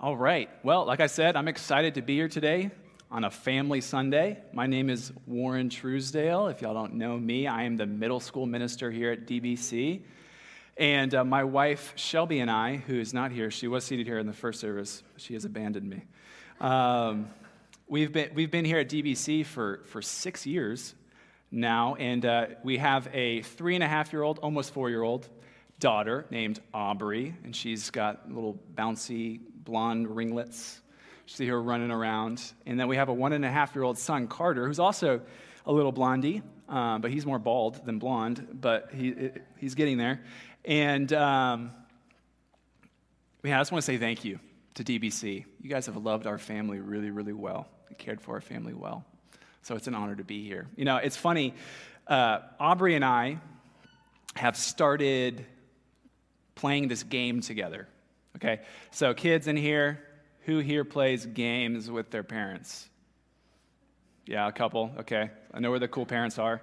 All right. Well, like I said, I'm excited to be here today on a family Sunday. My name is Warren Truesdale. If y'all don't know me, I am the middle school minister here at DBC. And uh, my wife, Shelby, and I, who is not here, she was seated here in the first service, she has abandoned me. Um, we've, been, we've been here at DBC for, for six years now, and uh, we have a three and a half year old, almost four year old daughter named Aubrey, and she's got little bouncy blonde ringlets. You see her running around. And then we have a one and a half year old son, Carter, who's also a little blondie, uh, but he's more bald than blonde, but he, he's getting there. And um, yeah, I just want to say thank you to DBC. You guys have loved our family really, really well and cared for our family well. So it's an honor to be here. You know, it's funny. Uh, Aubrey and I have started playing this game together. Okay? So, kids in here, who here plays games with their parents? Yeah, a couple. Okay. I know where the cool parents are.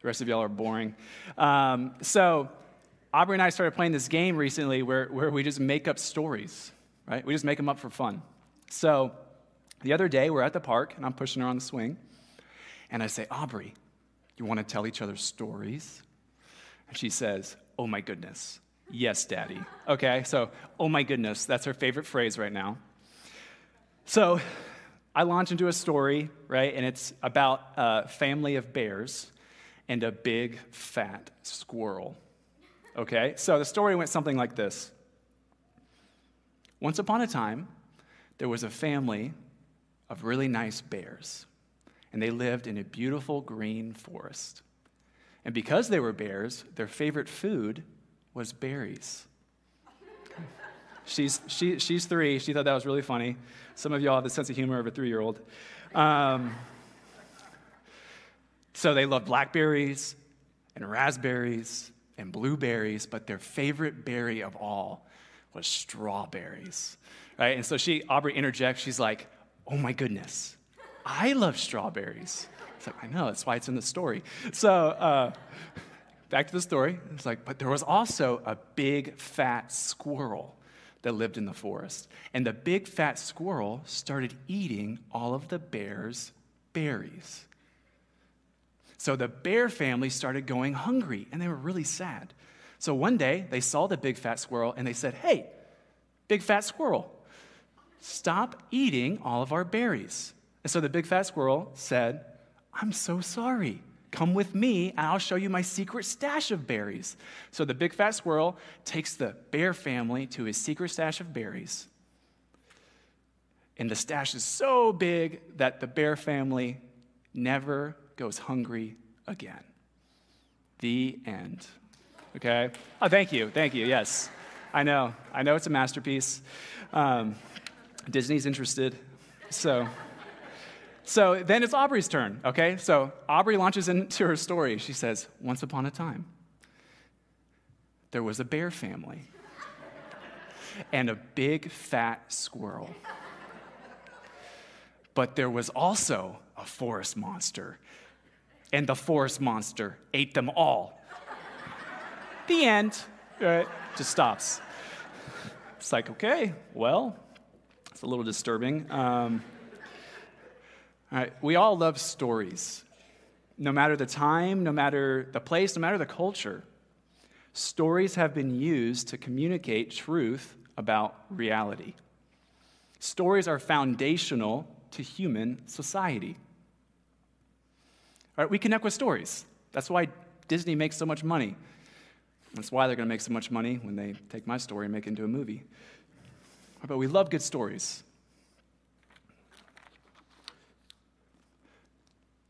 The rest of y'all are boring. Um, so, Aubrey and I started playing this game recently where, where we just make up stories, right? We just make them up for fun. So, the other day, we're at the park, and I'm pushing her on the swing, and I say, Aubrey, you want to tell each other stories? And she says, Oh my goodness. Yes, daddy. Okay, so, oh my goodness, that's her favorite phrase right now. So, I launch into a story, right, and it's about a family of bears and a big fat squirrel. Okay, so the story went something like this Once upon a time, there was a family of really nice bears, and they lived in a beautiful green forest. And because they were bears, their favorite food was berries. she's, she, she's three. She thought that was really funny. Some of y'all have the sense of humor of a three year old. Um, so they love blackberries and raspberries and blueberries, but their favorite berry of all was strawberries. Right? And so she, Aubrey interjects, she's like, oh my goodness, I love strawberries. Like, I know, that's why it's in the story. So, uh, back to the story. It's like, but there was also a big fat squirrel that lived in the forest. And the big fat squirrel started eating all of the bear's berries. So the bear family started going hungry and they were really sad. So one day they saw the big fat squirrel and they said, Hey, big fat squirrel, stop eating all of our berries. And so the big fat squirrel said, I'm so sorry. Come with me, and I'll show you my secret stash of berries. So the big fat squirrel takes the bear family to his secret stash of berries. And the stash is so big that the bear family never goes hungry again. The end. Okay? Oh, thank you. Thank you. Yes. I know. I know it's a masterpiece. Um, Disney's interested. So. So then it's Aubrey's turn, okay? So Aubrey launches into her story. She says, Once upon a time, there was a bear family and a big fat squirrel. But there was also a forest monster, and the forest monster ate them all. the end. Right? Just stops. It's like, okay, well, it's a little disturbing. Um, all right, we all love stories. No matter the time, no matter the place, no matter the culture, stories have been used to communicate truth about reality. Stories are foundational to human society. All right, we connect with stories. That's why Disney makes so much money. That's why they're going to make so much money when they take my story and make it into a movie. But we love good stories.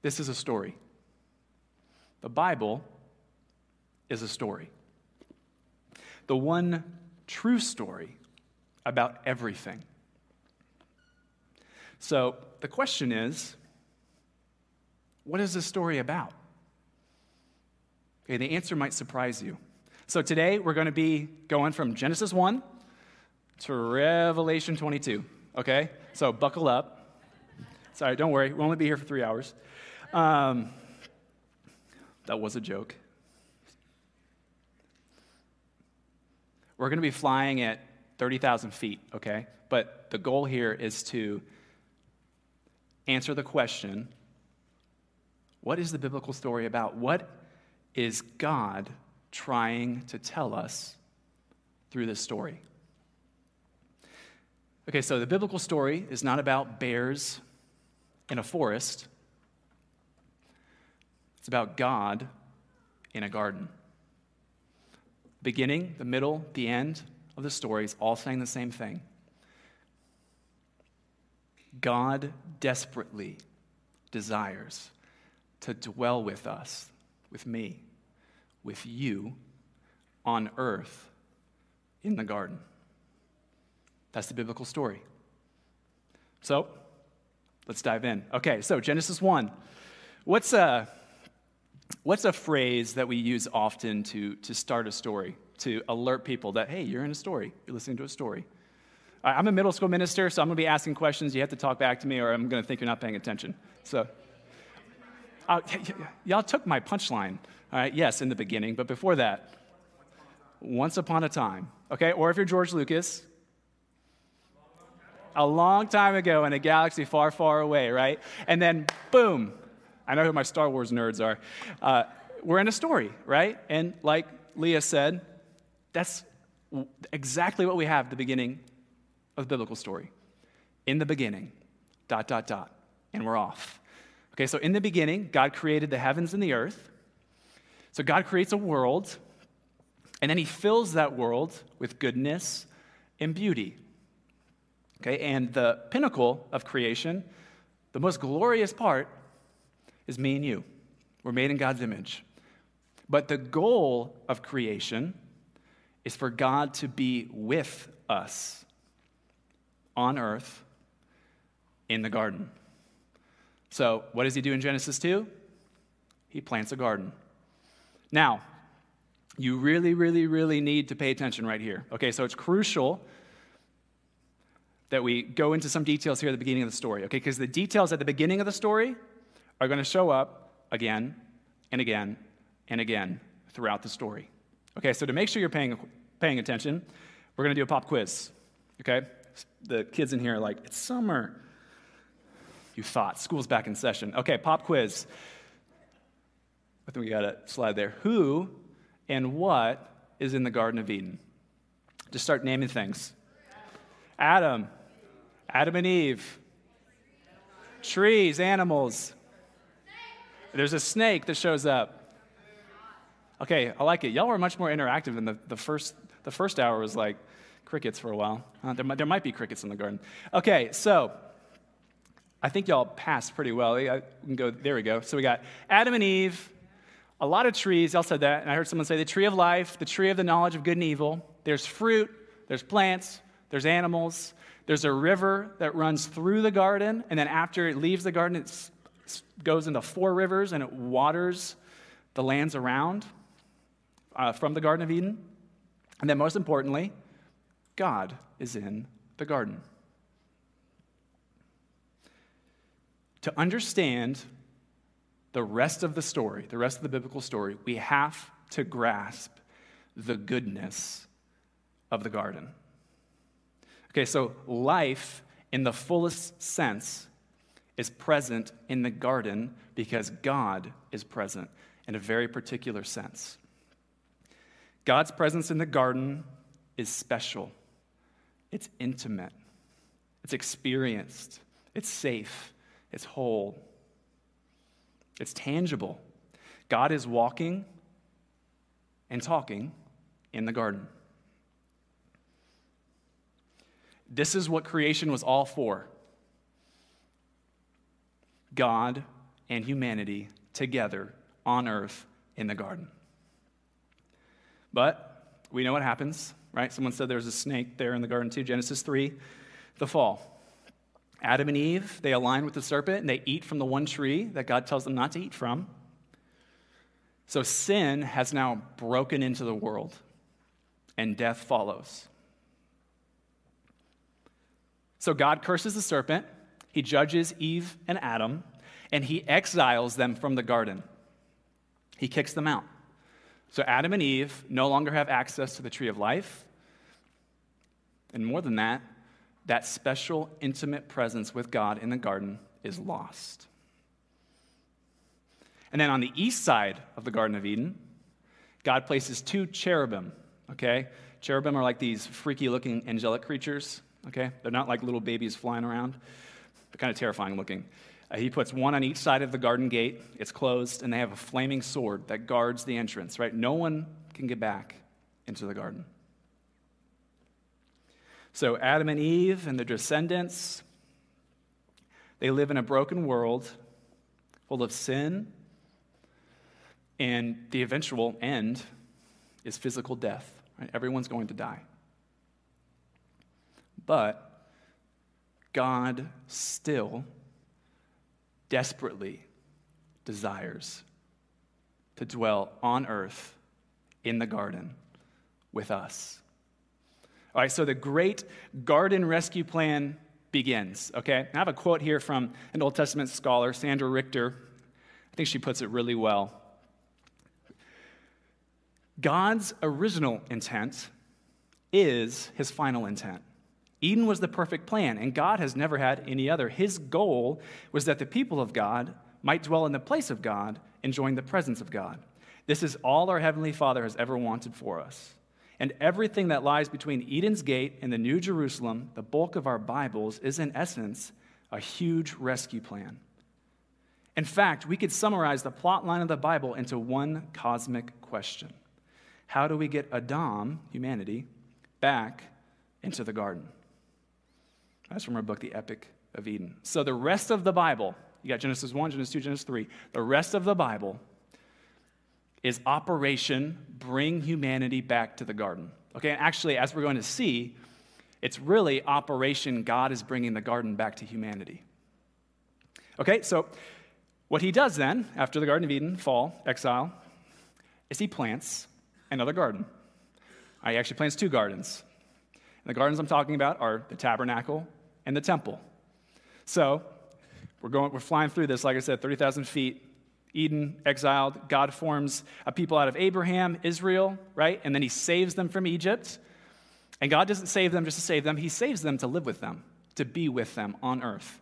This is a story. The Bible is a story. The one true story about everything. So the question is what is this story about? Okay, the answer might surprise you. So today we're going to be going from Genesis 1 to Revelation 22. Okay? So buckle up. Sorry, don't worry. We'll only be here for three hours. Um, that was a joke. We're going to be flying at 30,000 feet, okay? But the goal here is to answer the question what is the biblical story about? What is God trying to tell us through this story? Okay, so the biblical story is not about bears in a forest, it's about God in a garden. Beginning, the middle, the end of the story is all saying the same thing. God desperately desires to dwell with us, with me, with you on earth in the garden. That's the biblical story. So, let's dive in. Okay, so Genesis 1. What's a, what's a phrase that we use often to, to start a story, to alert people that, hey, you're in a story, you're listening to a story? I'm a middle school minister, so I'm going to be asking questions. You have to talk back to me, or I'm going to think you're not paying attention. So, uh, y'all took my punchline. All right, yes, in the beginning, but before that, once upon a time. Okay, or if you're George Lucas, a long time ago in a galaxy far, far away, right? And then, boom, I know who my Star Wars nerds are. Uh, we're in a story, right? And like Leah said, that's exactly what we have at the beginning of the biblical story. In the beginning, dot, dot, dot, and we're off. Okay, so in the beginning, God created the heavens and the earth. So God creates a world, and then he fills that world with goodness and beauty. Okay, and the pinnacle of creation, the most glorious part, is me and you. We're made in God's image. But the goal of creation is for God to be with us on earth in the garden. So, what does he do in Genesis 2? He plants a garden. Now, you really, really, really need to pay attention right here. Okay, so it's crucial that we go into some details here at the beginning of the story, okay? Because the details at the beginning of the story are going to show up again and again and again throughout the story. Okay, so to make sure you're paying, paying attention, we're going to do a pop quiz, okay? The kids in here are like, it's summer. You thought, school's back in session. Okay, pop quiz. I think we got a slide there. Who and what is in the Garden of Eden? Just start naming things. Adam, Adam and Eve. Trees, animals. There's a snake that shows up. Okay, I like it. Y'all were much more interactive than the, the first the first hour was like crickets for a while. Uh, there, there might be crickets in the garden. Okay, so I think y'all passed pretty well. I can go, there we go. So we got Adam and Eve, a lot of trees. Y'all said that. And I heard someone say the tree of life, the tree of the knowledge of good and evil. There's fruit, there's plants, there's animals. There's a river that runs through the garden, and then after it leaves the garden, it goes into four rivers and it waters the lands around uh, from the Garden of Eden. And then, most importantly, God is in the garden. To understand the rest of the story, the rest of the biblical story, we have to grasp the goodness of the garden. Okay, so life in the fullest sense is present in the garden because God is present in a very particular sense. God's presence in the garden is special, it's intimate, it's experienced, it's safe, it's whole, it's tangible. God is walking and talking in the garden. This is what creation was all for God and humanity together on earth in the garden. But we know what happens, right? Someone said there's a snake there in the garden too. Genesis 3, the fall. Adam and Eve, they align with the serpent and they eat from the one tree that God tells them not to eat from. So sin has now broken into the world and death follows. So God curses the serpent, he judges Eve and Adam, and he exiles them from the garden. He kicks them out. So Adam and Eve no longer have access to the tree of life. And more than that, that special, intimate presence with God in the garden is lost. And then on the east side of the Garden of Eden, God places two cherubim, okay? Cherubim are like these freaky looking angelic creatures, okay? They're not like little babies flying around, kind of terrifying looking. Uh, he puts one on each side of the garden gate, it's closed, and they have a flaming sword that guards the entrance, right? No one can get back into the garden. So, Adam and Eve and their descendants, they live in a broken world full of sin, and the eventual end is physical death. Right? Everyone's going to die. But God still desperately desires to dwell on earth in the garden with us. All right, so the great garden rescue plan begins, okay? I have a quote here from an Old Testament scholar, Sandra Richter. I think she puts it really well. God's original intent is his final intent. Eden was the perfect plan, and God has never had any other. His goal was that the people of God might dwell in the place of God, enjoying the presence of God. This is all our Heavenly Father has ever wanted for us. And everything that lies between Eden's gate and the New Jerusalem, the bulk of our Bibles, is in essence a huge rescue plan. In fact, we could summarize the plot line of the Bible into one cosmic question How do we get Adam, humanity, back into the garden? That's from her book, The Epic of Eden. So the rest of the Bible, you got Genesis 1, Genesis 2, Genesis 3, the rest of the Bible is Operation Bring Humanity Back to the Garden. Okay, and actually, as we're going to see, it's really Operation God is bringing the garden back to humanity. Okay, so what he does then, after the Garden of Eden, fall, exile, is he plants another garden. He actually plants two gardens. And the gardens I'm talking about are the tabernacle and the temple. So we're going, we're flying through this, like I said, 30,000 feet. Eden, exiled. God forms a people out of Abraham, Israel, right? And then he saves them from Egypt. And God doesn't save them just to save them, he saves them to live with them, to be with them on earth.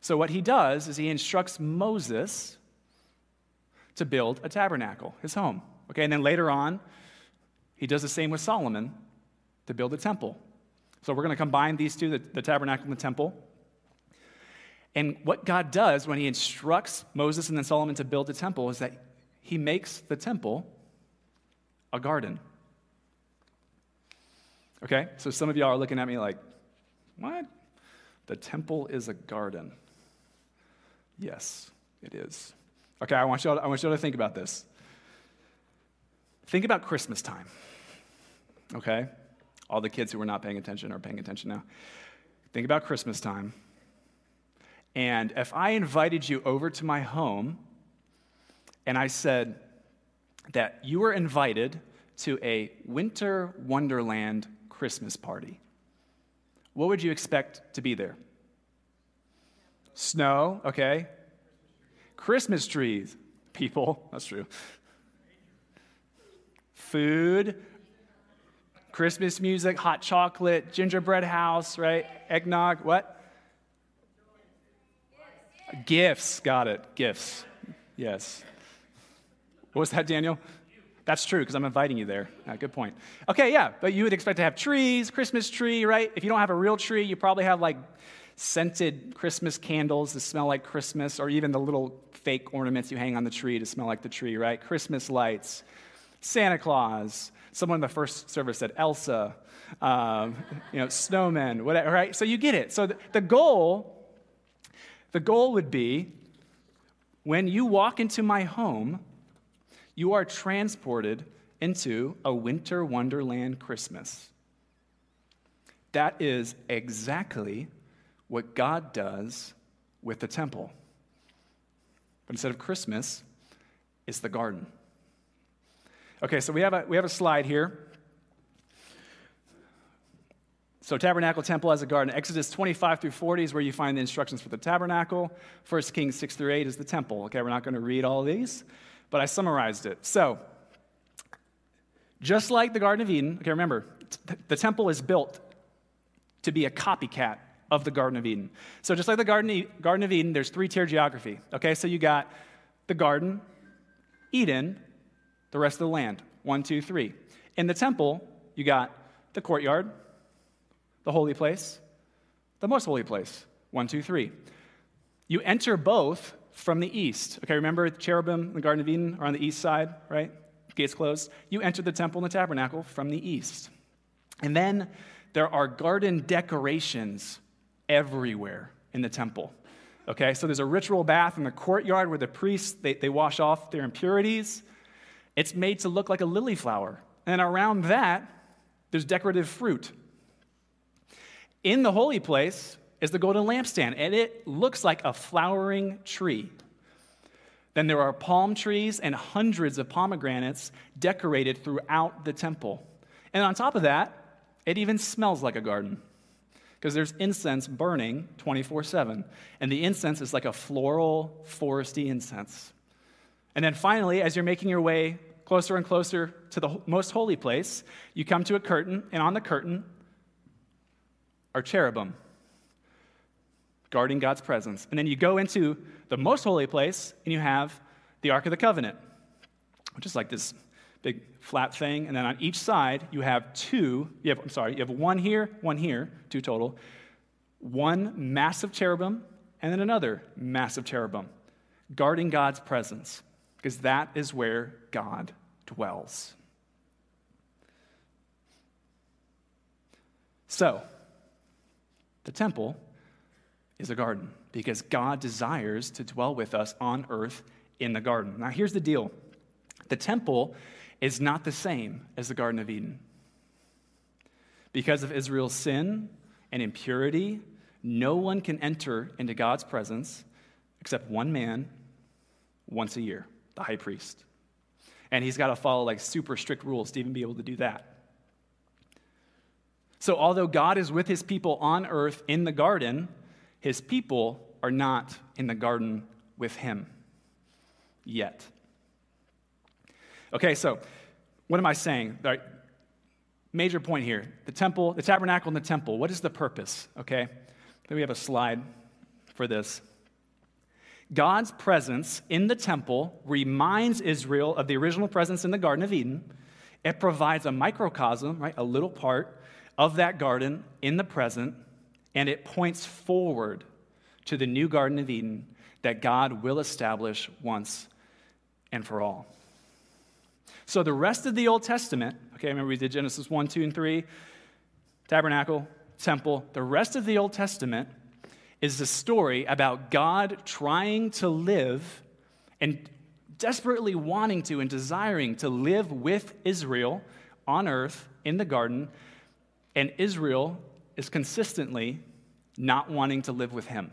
So, what he does is he instructs Moses to build a tabernacle, his home. Okay, and then later on, he does the same with Solomon to build a temple. So we're going to combine these two, the, the tabernacle and the temple. And what God does when he instructs Moses and then Solomon to build a temple is that he makes the temple a garden. Okay? So some of y'all are looking at me like, what? The temple is a garden. Yes, it is. Okay, I want y'all, I want y'all to think about this. Think about Christmas time. Okay? All the kids who were not paying attention are paying attention now. Think about Christmas time. And if I invited you over to my home and I said that you were invited to a winter wonderland Christmas party, what would you expect to be there? Snow, okay. Christmas trees, people, that's true. Food, Christmas music, hot chocolate, gingerbread house, right? Eggnog, what? Gifts, got it. Gifts. Yes. What was that, Daniel? That's true, because I'm inviting you there. Ah, good point. Okay, yeah, but you would expect to have trees, Christmas tree, right? If you don't have a real tree, you probably have like scented Christmas candles that smell like Christmas, or even the little fake ornaments you hang on the tree to smell like the tree, right? Christmas lights, Santa Claus, Someone in the first service said Elsa, um, you know, snowmen, whatever, right? So you get it. So the, the goal, the goal would be when you walk into my home, you are transported into a winter wonderland Christmas. That is exactly what God does with the temple. But instead of Christmas, it's the garden. Okay, so we have a, we have a slide here. So, tabernacle, temple as a garden. Exodus 25 through 40 is where you find the instructions for the tabernacle. 1 Kings 6 through 8 is the temple. Okay, we're not going to read all these, but I summarized it. So, just like the Garden of Eden, okay, remember, the temple is built to be a copycat of the Garden of Eden. So, just like the Garden, Garden of Eden, there's three tier geography. Okay, so you got the garden, Eden, the rest of the land. One, two, three. In the temple, you got the courtyard, the holy place, the most holy place. One, two, three. You enter both from the east. Okay, remember the cherubim in the Garden of Eden are on the east side, right? Gates closed. You enter the temple and the tabernacle from the east. And then there are garden decorations everywhere in the temple. Okay, so there's a ritual bath in the courtyard where the priests they, they wash off their impurities. It's made to look like a lily flower. And around that, there's decorative fruit. In the holy place is the golden lampstand, and it looks like a flowering tree. Then there are palm trees and hundreds of pomegranates decorated throughout the temple. And on top of that, it even smells like a garden because there's incense burning 24 7. And the incense is like a floral, foresty incense. And then finally, as you're making your way closer and closer to the most holy place, you come to a curtain, and on the curtain are cherubim guarding God's presence. And then you go into the most holy place, and you have the Ark of the Covenant, which is like this big flat thing. And then on each side, you have two, you have, I'm sorry, you have one here, one here, two total, one massive cherubim, and then another massive cherubim, guarding God's presence, because that is where God dwells. So, the temple is a garden because God desires to dwell with us on earth in the garden. Now, here's the deal the temple is not the same as the Garden of Eden. Because of Israel's sin and impurity, no one can enter into God's presence except one man once a year, the high priest. And he's got to follow like super strict rules to even be able to do that. So, although God is with his people on earth in the garden, his people are not in the garden with him yet. Okay, so what am I saying? Right. Major point here the temple, the tabernacle, and the temple. What is the purpose? Okay, then we have a slide for this. God's presence in the temple reminds Israel of the original presence in the Garden of Eden. It provides a microcosm, right, a little part of that garden in the present, and it points forward to the new Garden of Eden that God will establish once and for all. So the rest of the Old Testament, okay, remember we did Genesis 1, 2, and 3, tabernacle, temple. The rest of the Old Testament is the story about God trying to live and desperately wanting to and desiring to live with Israel on earth in the garden, and Israel is consistently not wanting to live with him.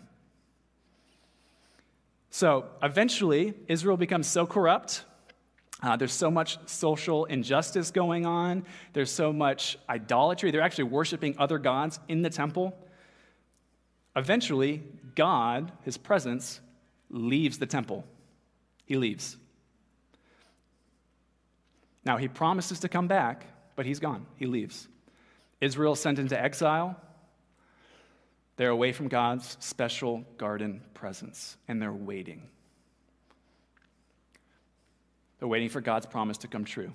So eventually, Israel becomes so corrupt uh, there's so much social injustice going on. There's so much idolatry. They're actually worshiping other gods in the temple. Eventually, God, his presence, leaves the temple. He leaves. Now, he promises to come back, but he's gone. He leaves. Israel sent into exile. They're away from God's special garden presence, and they're waiting. They're waiting for God's promise to come true.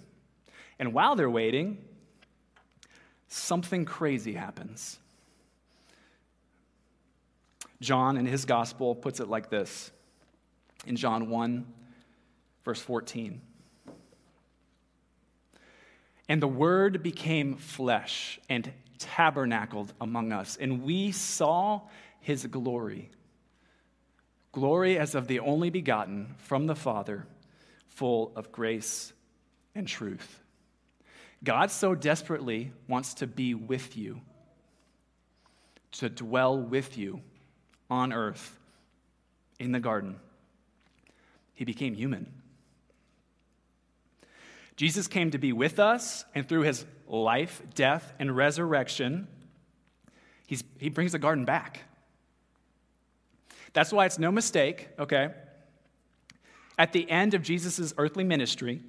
And while they're waiting, something crazy happens. John, in his gospel, puts it like this in John 1, verse 14. And the Word became flesh and tabernacled among us, and we saw his glory. Glory as of the only begotten from the Father full of grace and truth. God so desperately wants to be with you, to dwell with you on earth in the garden. He became human. Jesus came to be with us, and through his life, death, and resurrection, he brings the garden back. That's why it's no mistake, okay? At the end of Jesus' earthly ministry,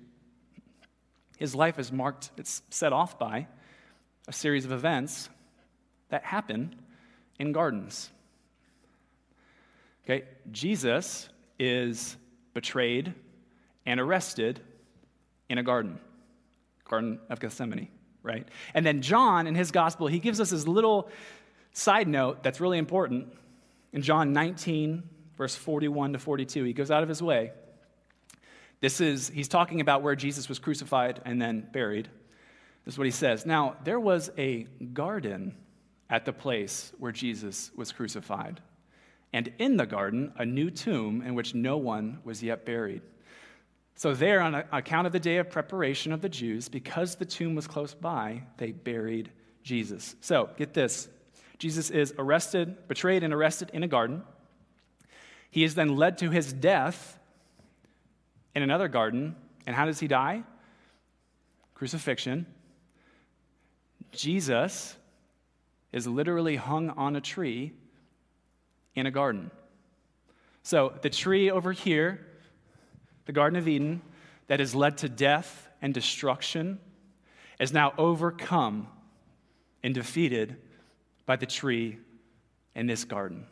his life is marked, it's set off by a series of events that happen in gardens. Okay, Jesus is betrayed and arrested in a garden, Garden of Gethsemane, right? And then John, in his gospel, he gives us this little side note that's really important. In John 19, verse 41 to 42, he goes out of his way. This is, he's talking about where Jesus was crucified and then buried. This is what he says. Now, there was a garden at the place where Jesus was crucified, and in the garden, a new tomb in which no one was yet buried. So, there, on account of the day of preparation of the Jews, because the tomb was close by, they buried Jesus. So, get this Jesus is arrested, betrayed, and arrested in a garden. He is then led to his death in another garden. And how does he die? Crucifixion. Jesus is literally hung on a tree in a garden. So, the tree over here the Garden of Eden, that has led to death and destruction, is now overcome and defeated by the tree in this garden.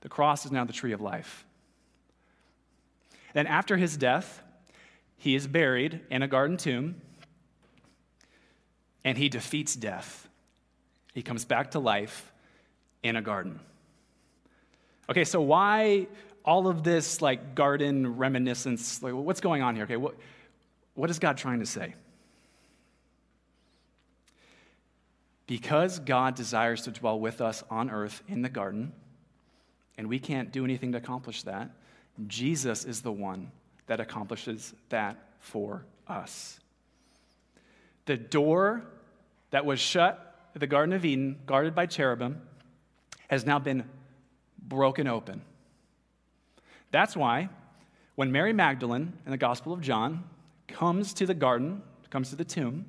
The cross is now the tree of life. Then, after his death, he is buried in a garden tomb and he defeats death. He comes back to life in a garden. Okay, so why all of this like garden reminiscence. Like, what's going on here? Okay, what, what is God trying to say? Because God desires to dwell with us on earth in the garden, and we can't do anything to accomplish that, Jesus is the one that accomplishes that for us. The door that was shut at the Garden of Eden, guarded by cherubim, has now been broken open. That's why when Mary Magdalene in the Gospel of John comes to the garden, comes to the tomb,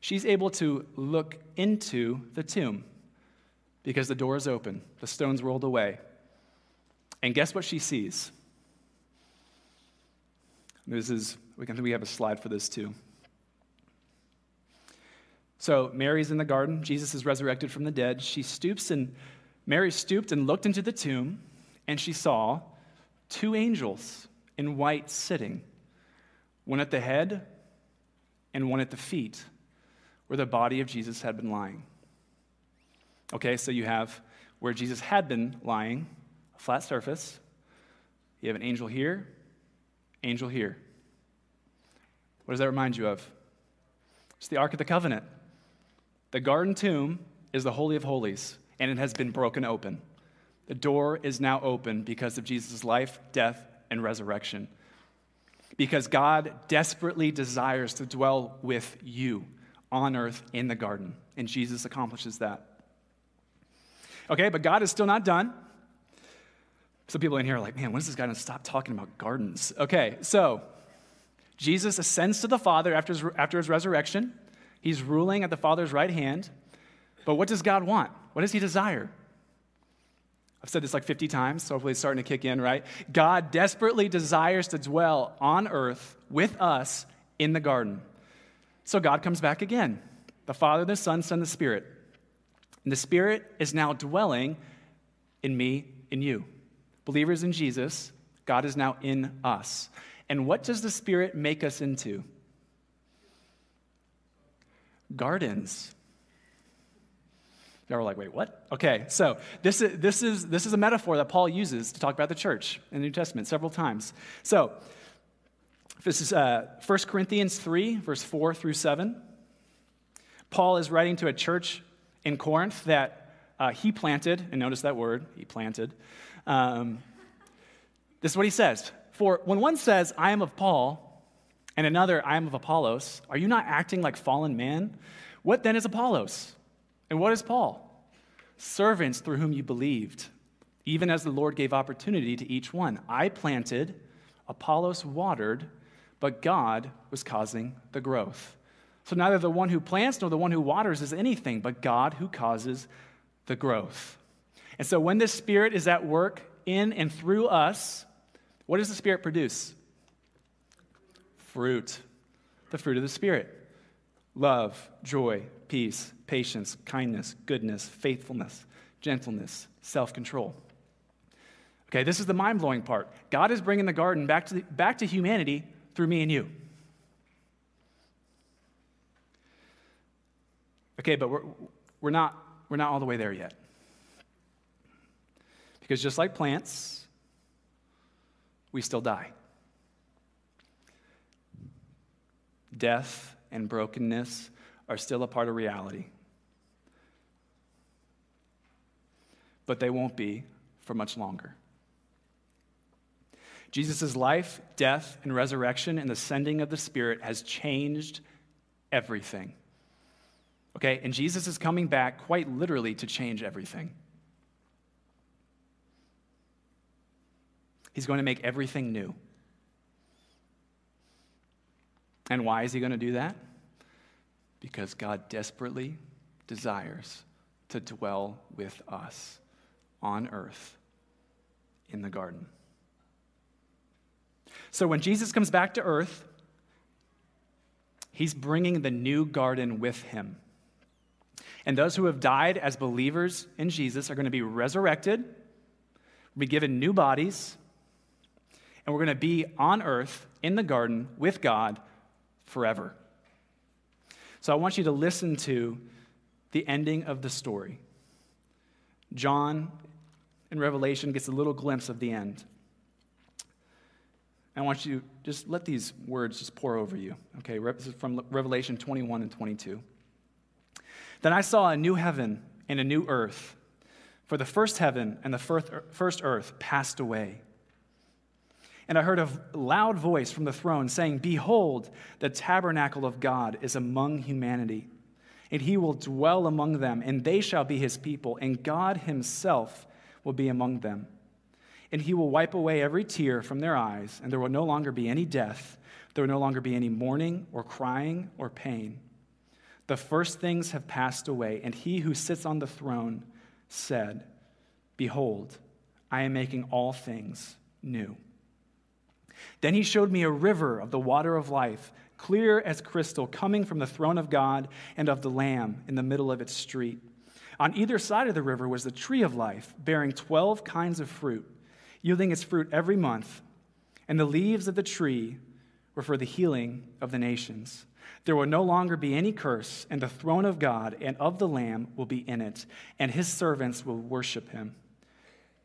she's able to look into the tomb because the door is open, the stone's rolled away. And guess what she sees? This is, we can we have a slide for this too. So Mary's in the garden, Jesus is resurrected from the dead. She stoops and Mary stooped and looked into the tomb and she saw two angels in white sitting, one at the head and one at the feet, where the body of Jesus had been lying. Okay, so you have where Jesus had been lying, a flat surface. You have an angel here, angel here. What does that remind you of? It's the Ark of the Covenant. The garden tomb is the Holy of Holies, and it has been broken open. The door is now open because of Jesus' life, death, and resurrection. Because God desperately desires to dwell with you on earth in the garden, and Jesus accomplishes that. Okay, but God is still not done. Some people in here are like, man, when is this guy to stop talking about gardens? Okay, so Jesus ascends to the Father after his, after his resurrection. He's ruling at the Father's right hand. But what does God want? What does he desire? I've said this like 50 times, so hopefully it's starting to kick in, right? God desperately desires to dwell on earth with us in the garden. So God comes back again. The Father, the Son, Son, the Spirit. And the Spirit is now dwelling in me, in you. Believers in Jesus, God is now in us. And what does the Spirit make us into? Gardens. Were like, wait, what? Okay, so this is, this, is, this is a metaphor that Paul uses to talk about the church in the New Testament several times. So, this is uh, 1 Corinthians 3, verse 4 through 7. Paul is writing to a church in Corinth that uh, he planted, and notice that word, he planted. Um, this is what he says For when one says, I am of Paul, and another, I am of Apollos, are you not acting like fallen man? What then is Apollos? And what is Paul? Servants through whom you believed, even as the Lord gave opportunity to each one. I planted, Apollos watered, but God was causing the growth. So neither the one who plants nor the one who waters is anything, but God who causes the growth. And so when the Spirit is at work in and through us, what does the Spirit produce? Fruit. The fruit of the Spirit love, joy, peace, patience, kindness, goodness, faithfulness, gentleness, self control. Okay, this is the mind blowing part. God is bringing the garden back to, the, back to humanity through me and you. Okay, but we're, we're, not, we're not all the way there yet. Because just like plants, we still die. Death and brokenness are still a part of reality. But they won't be for much longer. Jesus' life, death, and resurrection and the sending of the Spirit has changed everything. Okay, and Jesus is coming back quite literally to change everything. He's going to make everything new. And why is he going to do that? Because God desperately desires to dwell with us on earth in the garden. So when Jesus comes back to earth, he's bringing the new garden with him. And those who have died as believers in Jesus are going to be resurrected, be given new bodies, and we're going to be on earth in the garden with God forever. So I want you to listen to the ending of the story. John in Revelation gets a little glimpse of the end. I want you to just let these words just pour over you. Okay, this is from Revelation 21 and 22. Then I saw a new heaven and a new earth, for the first heaven and the first earth passed away. And I heard a loud voice from the throne saying, Behold, the tabernacle of God is among humanity, and he will dwell among them, and they shall be his people, and God himself will be among them. And he will wipe away every tear from their eyes, and there will no longer be any death, there will no longer be any mourning, or crying, or pain the first things have passed away, and he who sits on the throne said, Behold, I am making all things new. Then he showed me a river of the water of life, clear as crystal, coming from the throne of God and of the Lamb in the middle of its street. On either side of the river was the tree of life, bearing 12 kinds of fruit, yielding its fruit every month. And the leaves of the tree were for the healing of the nations. There will no longer be any curse, and the throne of God and of the Lamb will be in it, and his servants will worship him.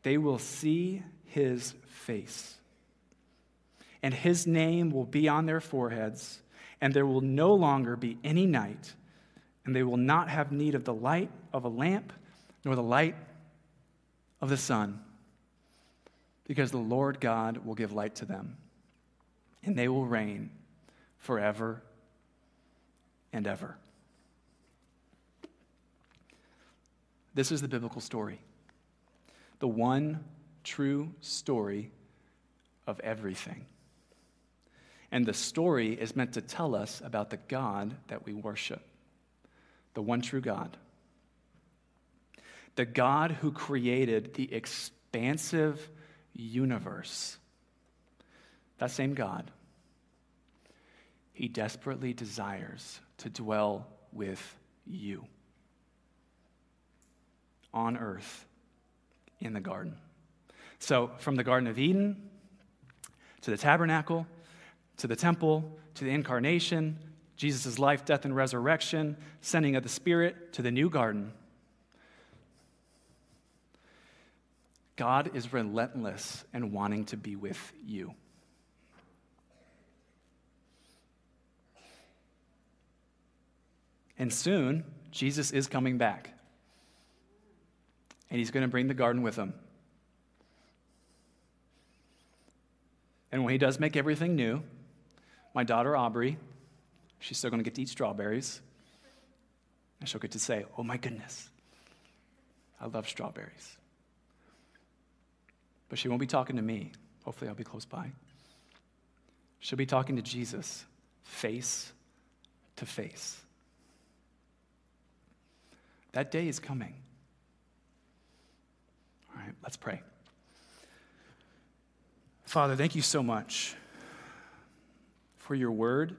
They will see his face, and his name will be on their foreheads, and there will no longer be any night, and they will not have need of the light of a lamp nor the light of the sun, because the Lord God will give light to them, and they will reign forever and ever. This is the biblical story, the one true story of everything. And the story is meant to tell us about the God that we worship, the one true God. The God who created the expansive universe. That same God. He desperately desires to dwell with you on earth in the garden. So, from the Garden of Eden to the tabernacle to the temple to the incarnation, Jesus' life, death, and resurrection, sending of the Spirit to the new garden. God is relentless and wanting to be with you. And soon, Jesus is coming back. And he's going to bring the garden with him. And when he does make everything new, my daughter Aubrey, she's still going to get to eat strawberries. And she'll get to say, Oh my goodness, I love strawberries. But she won't be talking to me. Hopefully, I'll be close by. She'll be talking to Jesus face to face. That day is coming. All right, let's pray. Father, thank you so much for your word,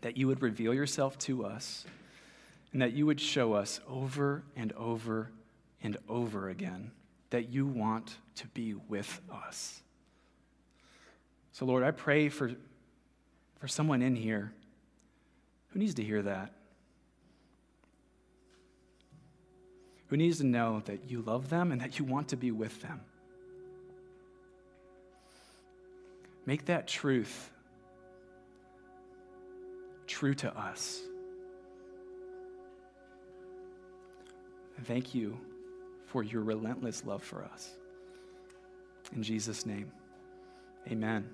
that you would reveal yourself to us, and that you would show us over and over and over again that you want to be with us. So, Lord, I pray for, for someone in here who needs to hear that, who needs to know that you love them and that you want to be with them. Make that truth true to us. Thank you for your relentless love for us. In Jesus' name, amen.